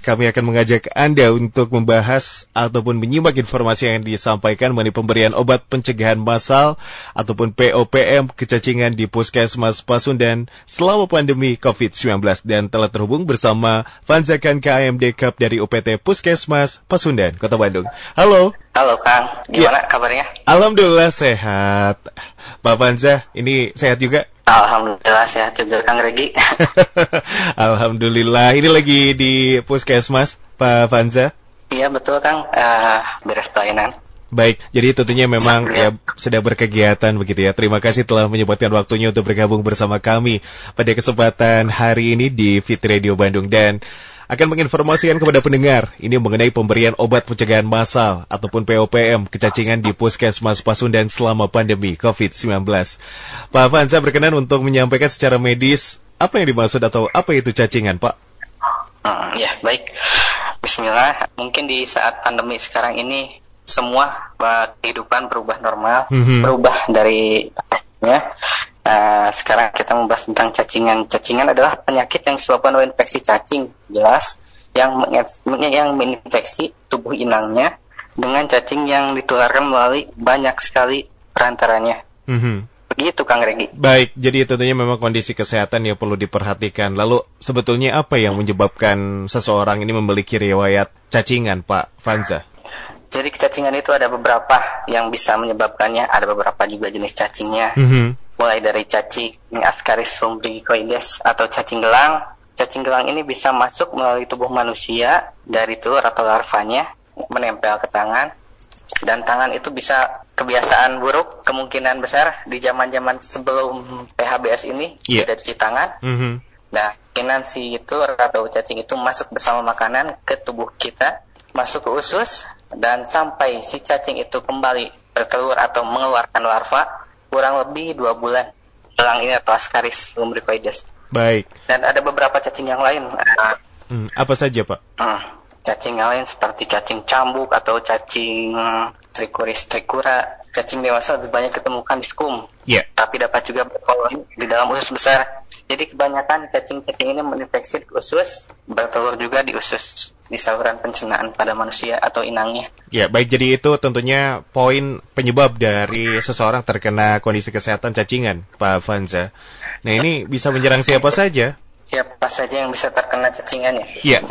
Kami akan mengajak Anda untuk membahas ataupun menyimak informasi yang disampaikan mengenai pemberian obat pencegahan massal ataupun POPM kecacingan di Puskesmas Pasundan selama pandemi COVID-19 dan telah terhubung bersama Fanzakan KMD Cup dari UPT Puskesmas Pasundan, Kota Bandung. Halo. Halo Kang, gimana ya. kabarnya? Alhamdulillah sehat. Pak Fanza, ini sehat juga? Alhamdulillah sehat juga Kang Regi. Alhamdulillah. Ini lagi di Puskesmas, Pak Fanza. Iya betul Kang, uh, beres pelayanan. Baik, jadi tentunya memang ya sedang berkegiatan begitu ya. Terima kasih telah menyempatkan waktunya untuk bergabung bersama kami pada kesempatan hari ini di Fit Radio Bandung dan akan menginformasikan kepada pendengar ini mengenai pemberian obat pencegahan massal ataupun POPM kecacingan di Puskesmas Pasundan selama pandemi COVID-19. Pak Avanza berkenan untuk menyampaikan secara medis apa yang dimaksud atau apa itu cacingan, Pak? Hmm, ya, baik. Bismillah. Mungkin di saat pandemi sekarang ini semua kehidupan berubah normal, mm -hmm. berubah dari ya Nah, sekarang kita membahas tentang cacingan. Cacingan adalah penyakit yang disebabkan oleh infeksi cacing, jelas, yang yang menginfeksi tubuh inangnya dengan cacing yang ditularkan melalui banyak sekali perantaranya. Mm-hmm. Begitu, Kang Regi. Baik, jadi tentunya memang kondisi kesehatan yang perlu diperhatikan. Lalu sebetulnya apa yang menyebabkan seseorang ini memiliki riwayat cacingan, Pak Fanza? Jadi kecacingan itu ada beberapa yang bisa menyebabkannya, ada beberapa juga jenis cacingnya. Mm-hmm. Mulai dari cacing Ascaris lumbricoides atau cacing gelang. Cacing gelang ini bisa masuk melalui tubuh manusia dari telur atau larvanya menempel ke tangan. Dan tangan itu bisa kebiasaan buruk kemungkinan besar di zaman-zaman sebelum PHBS ini yeah. tidak cuci tangan. Mm-hmm. Nah, kemungkinan si itu atau cacing itu masuk bersama makanan ke tubuh kita, masuk ke usus, dan sampai si cacing itu kembali bertelur atau mengeluarkan larva kurang lebih dua bulan. Gelang ini atau Ascaris lumbricoides. Baik. Dan ada beberapa cacing yang lain. Hmm, apa saja Pak? Hmm, cacing yang lain seperti cacing cambuk atau cacing trichuris tricura. Cacing dewasa lebih banyak ditemukan di skum. Yeah. Tapi dapat juga berkoloni di dalam usus besar. Jadi kebanyakan cacing-cacing ini menginfeksi usus, bertelur juga di usus di saluran pencernaan pada manusia atau inangnya. Ya, baik jadi itu tentunya poin penyebab dari seseorang terkena kondisi kesehatan cacingan, Pak Fanza. Nah, ini bisa menyerang siapa saja? Siapa saja yang bisa terkena cacingannya? Iya.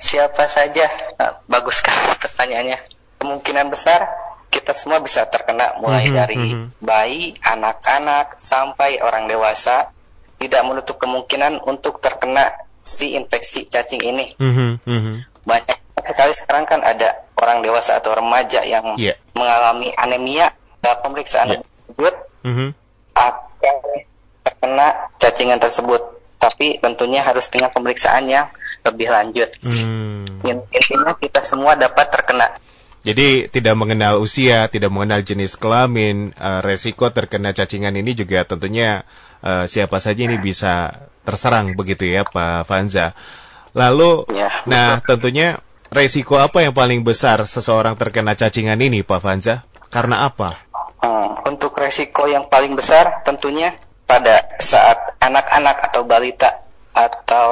Siapa saja? Nah, bagus sekali pertanyaannya. Kemungkinan besar kita semua bisa terkena mulai mm -hmm, dari mm -hmm. bayi, anak-anak sampai orang dewasa. Tidak menutup kemungkinan untuk terkena si infeksi cacing ini. Mm -hmm, banyak sekali sekarang kan ada orang dewasa atau remaja yang yeah. mengalami anemia dalam pemeriksaan yeah. tersebut mm-hmm. akan terkena cacingan tersebut tapi tentunya harus dengan pemeriksaan yang lebih lanjut mm. intinya kita semua dapat terkena jadi tidak mengenal usia, tidak mengenal jenis kelamin, uh, resiko terkena cacingan ini juga tentunya uh, siapa saja ini bisa terserang begitu ya Pak Fanza. Lalu, ya, nah tentunya resiko apa yang paling besar seseorang terkena cacingan ini, Pak Fanza? Karena apa? Hmm, untuk resiko yang paling besar tentunya pada saat anak-anak atau balita atau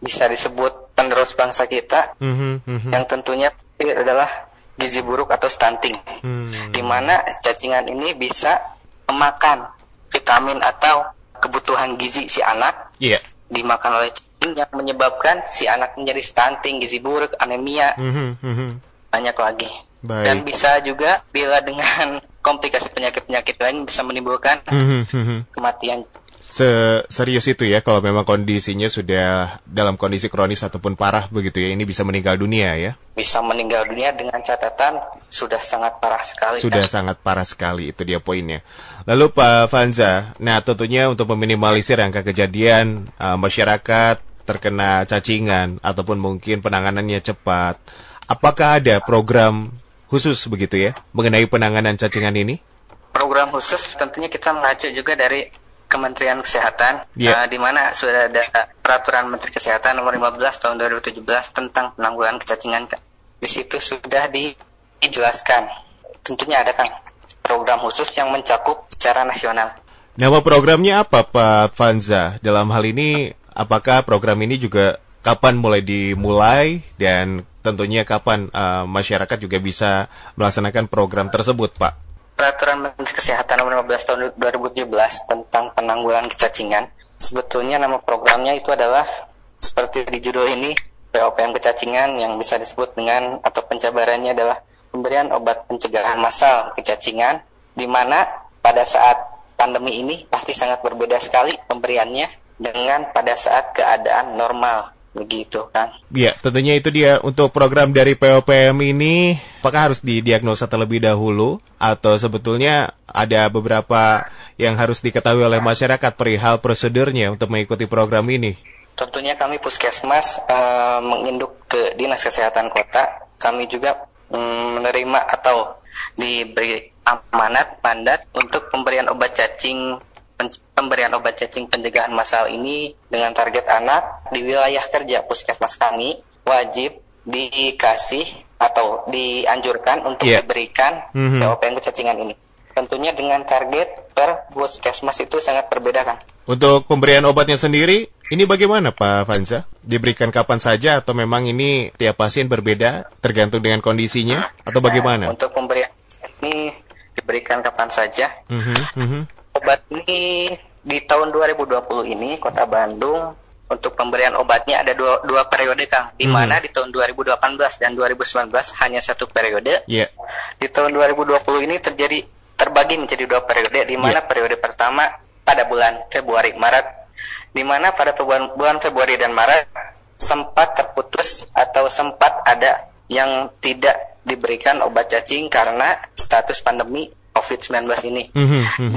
bisa disebut penerus bangsa kita, mm -hmm, mm -hmm. yang tentunya adalah gizi buruk atau stunting, mm. di mana cacingan ini bisa memakan vitamin atau kebutuhan gizi si anak, yeah. dimakan oleh yang menyebabkan si anak menjadi stunting, gizi buruk, anemia, mm -hmm. banyak lagi. Baik. Dan bisa juga bila dengan komplikasi penyakit-penyakit lain bisa menimbulkan mm -hmm. kematian serius itu ya kalau memang kondisinya sudah dalam kondisi kronis ataupun parah begitu ya ini bisa meninggal dunia ya? Bisa meninggal dunia dengan catatan sudah sangat parah sekali sudah kan? sangat parah sekali itu dia poinnya. Lalu Pak Fanza nah tentunya untuk meminimalisir angka kejadian uh, masyarakat terkena cacingan ataupun mungkin penanganannya cepat apakah ada program khusus begitu ya mengenai penanganan cacingan ini? Program khusus tentunya kita mengacu juga dari Kementerian Kesehatan yeah. uh, di mana sudah ada peraturan Menteri Kesehatan nomor 15 tahun 2017 tentang penanggulangan kecacingan. Di situ sudah dijelaskan. Tentunya ada kan program khusus yang mencakup secara nasional. Nama programnya apa Pak Fanza? Dalam hal ini apakah program ini juga kapan mulai dimulai dan tentunya kapan uh, masyarakat juga bisa melaksanakan program tersebut, Pak? Peraturan Menteri Kesehatan nomor 15 tahun 2017 tentang penanggulangan kecacingan, sebetulnya nama programnya itu adalah seperti di judul ini, POPM kecacingan yang bisa disebut dengan atau pencabarannya adalah pemberian obat pencegahan massal kecacingan, di mana pada saat pandemi ini pasti sangat berbeda sekali pemberiannya dengan pada saat keadaan normal begitu kan. Ya, tentunya itu dia untuk program dari POPM ini apakah harus didiagnosa terlebih dahulu atau sebetulnya ada beberapa yang harus diketahui oleh masyarakat perihal prosedurnya untuk mengikuti program ini? Tentunya kami Puskesmas uh, menginduk ke Dinas Kesehatan Kota, kami juga um, menerima atau diberi amanat mandat untuk pemberian obat cacing pemberian obat cacing pencegahan massal ini dengan target anak di wilayah kerja puskesmas kami wajib dikasih atau dianjurkan untuk yeah. diberikan mm -hmm. POPM kecacingan ini. Tentunya dengan target per puskesmas itu sangat berbeda kan. Untuk pemberian obatnya sendiri, ini bagaimana Pak Fanza? Diberikan kapan saja atau memang ini tiap pasien berbeda tergantung dengan kondisinya atau bagaimana? Nah, untuk pemberian ini diberikan kapan saja. Mm -hmm obat ini di tahun 2020 ini Kota Bandung untuk pemberian obatnya ada dua, dua periode Kang, di hmm. mana hmm. di tahun 2018 dan 2019 hanya satu periode. Yeah. Di tahun 2020 ini terjadi terbagi menjadi dua periode, di mana yeah. periode pertama pada bulan Februari Maret, di mana pada bulan, bulan Februari dan Maret sempat terputus atau sempat ada yang tidak diberikan obat cacing karena status pandemi COVID-19 ini. Mm -hmm, mm -hmm.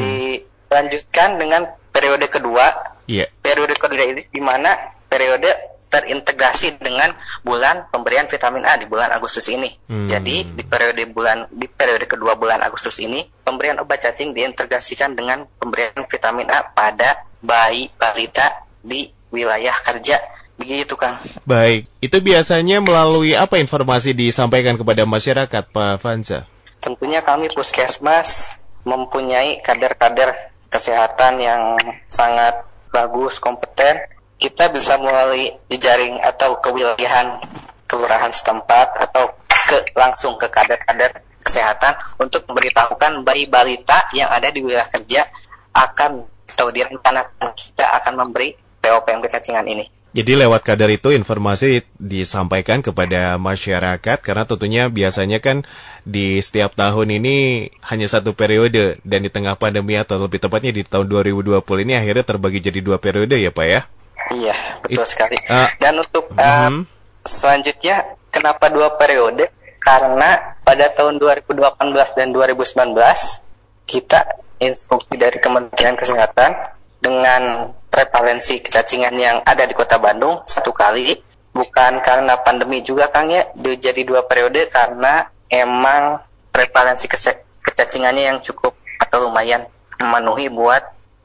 Dilanjutkan dengan periode kedua. Yeah. Periode kedua ini di mana periode terintegrasi dengan bulan pemberian vitamin A di bulan Agustus ini. Hmm. Jadi di periode bulan di periode kedua bulan Agustus ini pemberian obat cacing diintegrasikan dengan pemberian vitamin A pada bayi balita di wilayah kerja begitu Kang. Baik, itu biasanya melalui apa informasi disampaikan kepada masyarakat Pak Fanza? tentunya kami puskesmas mempunyai kader-kader kesehatan yang sangat bagus, kompeten. Kita bisa melalui jejaring atau kewilayahan kelurahan setempat atau ke langsung ke kader-kader kesehatan untuk memberitahukan bayi balita yang ada di wilayah kerja akan atau direncanakan kita akan memberi POPM kecacingan ini. Jadi lewat kadar itu informasi disampaikan kepada masyarakat karena tentunya biasanya kan di setiap tahun ini hanya satu periode dan di tengah pandemi atau lebih tepatnya di tahun 2020 ini akhirnya terbagi jadi dua periode ya Pak ya? Iya betul It, sekali. Uh, dan untuk uh, uh -huh. selanjutnya kenapa dua periode? Karena pada tahun 2018 dan 2019 kita instruksi dari Kementerian Kesehatan dengan prevalensi kecacingan yang ada di kota Bandung satu kali. Bukan karena pandemi juga Kang ya. Jadi dua periode karena emang prevalensi kecacingannya yang cukup atau lumayan memenuhi buat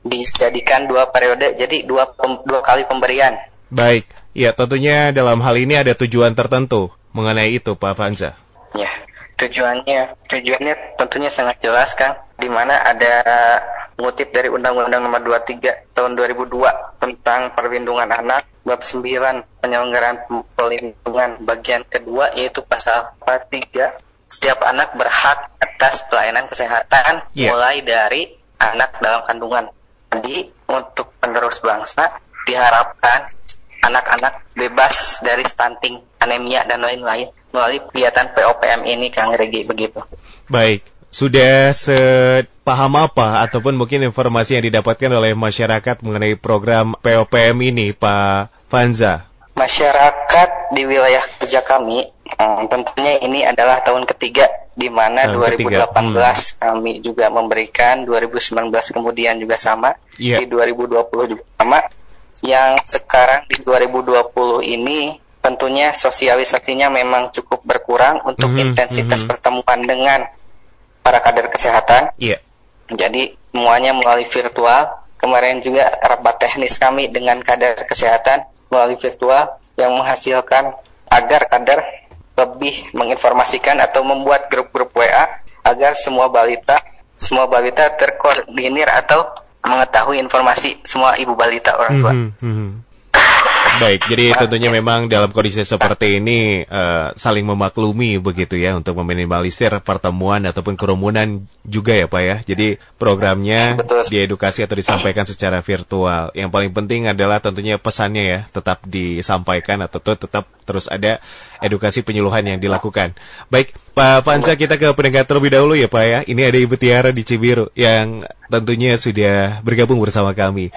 dijadikan dua periode jadi dua pem, dua kali pemberian. Baik. Ya tentunya dalam hal ini ada tujuan tertentu mengenai itu Pak Fanza. Ya tujuannya tujuannya tentunya sangat jelas Kang di mana ada mengutip dari Undang-Undang Nomor 23 Tahun 2002 tentang perlindungan anak bab 9 penyelenggaraan perlindungan bagian kedua yaitu pasal 43 setiap anak berhak atas pelayanan kesehatan yeah. mulai dari anak dalam kandungan. Jadi untuk penerus bangsa diharapkan anak-anak bebas dari stunting, anemia dan lain-lain melalui kegiatan POPM ini Kang Regi begitu. Baik, sudah sepaham apa ataupun mungkin informasi yang didapatkan oleh masyarakat mengenai program POPM ini Pak Fanza? Masyarakat di wilayah kerja kami hmm, tentunya ini adalah tahun ketiga di mana tahun 2018 hmm. kami juga memberikan 2019 kemudian juga sama yeah. di 2020 juga sama yang sekarang di 2020 ini tentunya sosialisasinya memang cukup berkurang untuk mm -hmm, intensitas mm -hmm. pertemuan dengan para kader kesehatan. Iya. Yeah. Jadi semuanya melalui virtual. Kemarin juga rapat teknis kami dengan kader kesehatan melalui virtual yang menghasilkan agar kader lebih menginformasikan atau membuat grup-grup WA agar semua balita semua balita terkoordinir atau mengetahui informasi semua ibu balita orang tua. Mm -hmm. Baik, jadi tentunya ya. memang dalam kondisi seperti ini uh, saling memaklumi begitu ya untuk meminimalisir pertemuan ataupun kerumunan juga ya Pak ya. Jadi programnya Betul. diedukasi atau disampaikan secara virtual. Yang paling penting adalah tentunya pesannya ya tetap disampaikan atau tetap terus ada edukasi penyuluhan yang dilakukan. Baik, Pak Panca kita ke pendengar terlebih dahulu ya Pak ya. Ini ada Ibu Tiara di Cibiru yang tentunya sudah bergabung bersama kami.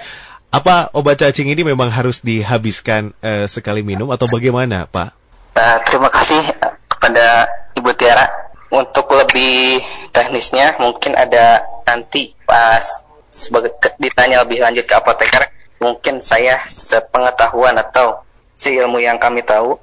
Apa obat cacing ini memang harus dihabiskan uh, sekali minum atau bagaimana, Pak? Uh, terima kasih kepada Ibu Tiara. Untuk lebih teknisnya, mungkin ada nanti pas sebagai ditanya lebih lanjut ke apoteker, mungkin saya sepengetahuan atau si ilmu yang kami tahu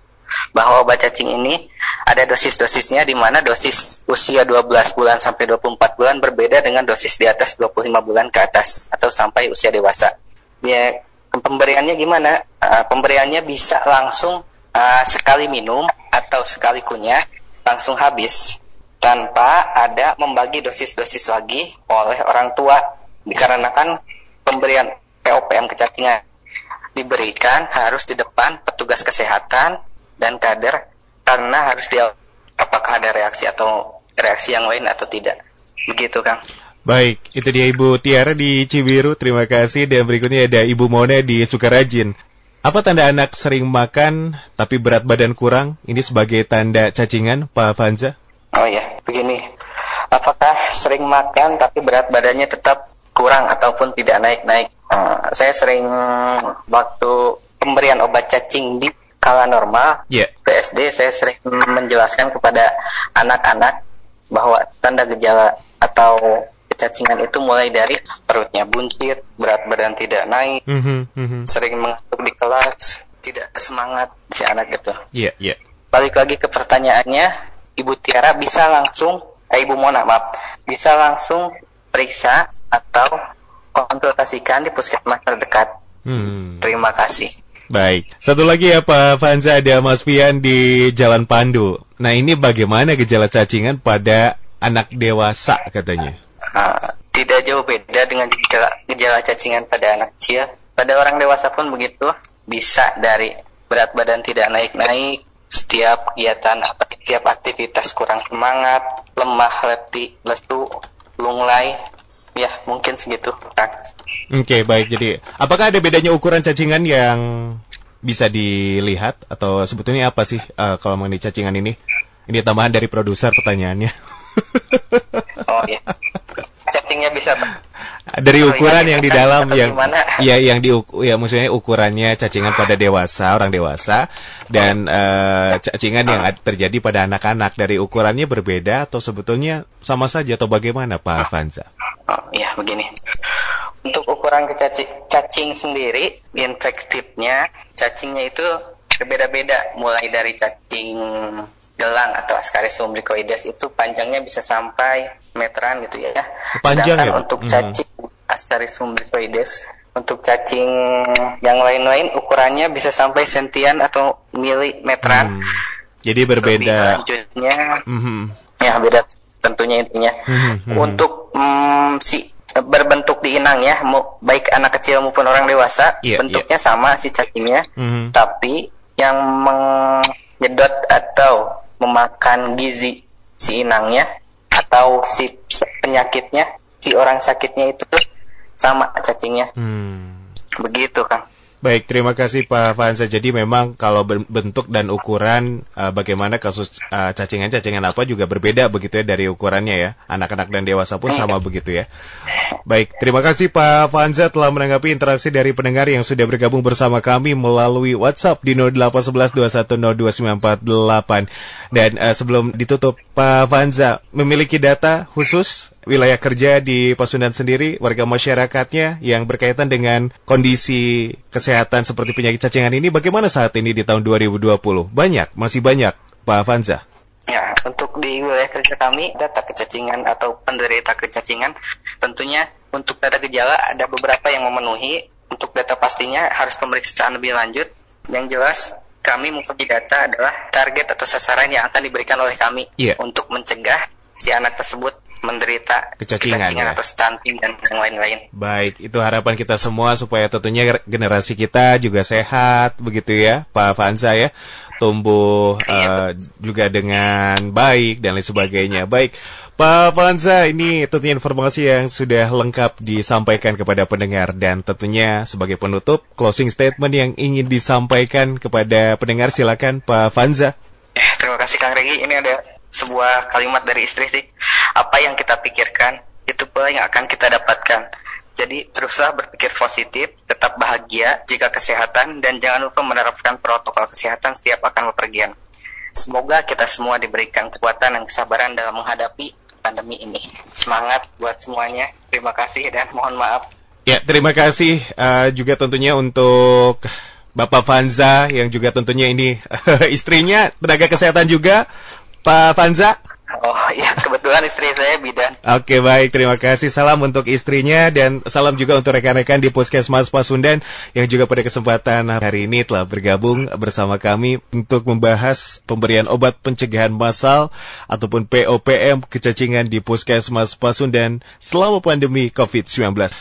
bahwa obat cacing ini ada dosis-dosisnya di mana dosis usia 12 bulan sampai 24 bulan berbeda dengan dosis di atas 25 bulan ke atas atau sampai usia dewasa ya pemberiannya gimana? Uh, pemberiannya bisa langsung uh, sekali minum atau sekali kunyah langsung habis tanpa ada membagi dosis-dosis lagi oleh orang tua. Dikarenakan pemberian POPM kecakingan diberikan harus di depan petugas kesehatan dan kader karena harus dia apakah ada reaksi atau reaksi yang lain atau tidak. Begitu Kang Baik, itu dia Ibu Tiara di Cibiru, terima kasih. Dan berikutnya ada Ibu Mona di Sukarajin. Apa tanda anak sering makan tapi berat badan kurang? Ini sebagai tanda cacingan, Pak Fanza? Oh iya, begini. Apakah sering makan tapi berat badannya tetap kurang ataupun tidak naik-naik? Uh, saya sering waktu pemberian obat cacing di kala normal, yeah. PSD, saya sering menjelaskan kepada anak-anak bahwa tanda gejala atau cacingan itu mulai dari perutnya buncit, berat badan tidak naik, mm -hmm, mm -hmm. sering mengantuk di kelas, tidak semangat si anak itu. Iya, yeah, iya. Yeah. Balik lagi ke pertanyaannya, Ibu Tiara bisa langsung, eh, Ibu Mona maaf, bisa langsung periksa atau konsultasikan di puskesmas terdekat. Hmm. Terima kasih. Baik, satu lagi ya Pak Fanza ada Mas Fian di Jalan Pandu. Nah ini bagaimana gejala cacingan pada anak dewasa katanya? Uh, tidak jauh beda dengan gejala, gejala cacingan pada anak kecil. Pada orang dewasa pun begitu, bisa dari berat badan tidak naik-naik, setiap kegiatan atau setiap aktivitas kurang semangat, lemah, letih, lesu, lunglai, ya mungkin segitu. Oke okay, baik jadi apakah ada bedanya ukuran cacingan yang bisa dilihat atau sebetulnya apa sih uh, kalau mengenai cacingan ini? Ini tambahan dari produser pertanyaannya. oh iya. Chattingnya bisa dari ukuran yang di dalam yang ya yang di ya maksudnya ukurannya cacingan pada dewasa orang dewasa dan uh, cacingan yang terjadi pada anak-anak. Dari ukurannya berbeda atau sebetulnya sama saja atau bagaimana Pak Fanza? Oh iya begini. Untuk ukuran cacing sendiri infektifnya cacingnya itu berbeda-beda. Mulai dari cacing gelang atau Ascaris umbilicoides itu panjangnya bisa sampai meteran gitu ya. Panjang Sedangkan ya? untuk hmm. cacing hmm. Ascaris umbilicoides untuk cacing yang lain-lain ukurannya bisa sampai sentian atau milimeteran. Hmm. Jadi berbeda. Lanjutnya, mm-hmm. ya beda tentunya intinya. Mm-hmm. Untuk mm, si berbentuk di inang ya, baik anak kecil maupun orang dewasa, yeah, bentuknya yeah. sama si cacingnya, mm-hmm. tapi yang menyedot atau memakan gizi si inangnya atau si penyakitnya si orang sakitnya itu sama cacingnya hmm. begitu kan Baik, terima kasih Pak Fansa. Jadi memang kalau bentuk dan ukuran uh, bagaimana kasus uh, cacingan-cacingan apa juga berbeda begitu ya dari ukurannya ya. Anak-anak dan dewasa pun sama begitu ya. Baik, terima kasih Pak Fanza telah menanggapi interaksi dari pendengar yang sudah bergabung bersama kami melalui WhatsApp di 081121029448. Dan uh, sebelum ditutup, Pak Fanza memiliki data khusus wilayah kerja di Pasundan sendiri, warga masyarakatnya yang berkaitan dengan kondisi kesehatan seperti penyakit cacingan ini bagaimana saat ini di tahun 2020? Banyak, masih banyak, Pak Avanza. Ya, untuk di wilayah kerja kami, data kecacingan atau penderita kecacingan, tentunya untuk data gejala ada beberapa yang memenuhi. Untuk data pastinya harus pemeriksaan lebih lanjut. Yang jelas, kami mempunyai data adalah target atau sasaran yang akan diberikan oleh kami yeah. untuk mencegah si anak tersebut menderita kecacingan, kecacingan ya? atau stunting dan yang lain-lain. Baik, itu harapan kita semua supaya tentunya generasi kita juga sehat begitu ya, Pak Fanza ya, tumbuh uh, juga dengan baik dan lain sebagainya. Baik, Pak Fanza, ini tentunya informasi yang sudah lengkap disampaikan kepada pendengar dan tentunya sebagai penutup closing statement yang ingin disampaikan kepada pendengar silakan Pak Fanza. Eh, terima kasih Kang Regi. Ini ada sebuah kalimat dari istri sih. Apa yang kita pikirkan itu pula yang akan kita dapatkan. Jadi teruslah berpikir positif, tetap bahagia jika kesehatan dan jangan lupa menerapkan protokol kesehatan setiap akan bepergian. Semoga kita semua diberikan kekuatan dan kesabaran dalam menghadapi pandemi ini. Semangat buat semuanya. Terima kasih dan mohon maaf. Ya, terima kasih uh, juga tentunya untuk Bapak Fanza yang juga tentunya ini istrinya tenaga kesehatan juga. Pak Fanza. Oh iya, kebetulan istri saya bidan. Oke baik, terima kasih. Salam untuk istrinya dan salam juga untuk rekan-rekan di Puskesmas Pasundan yang juga pada kesempatan hari ini telah bergabung bersama kami untuk membahas pemberian obat pencegahan massal ataupun POPM kecacingan di Puskesmas Pasundan selama pandemi COVID-19.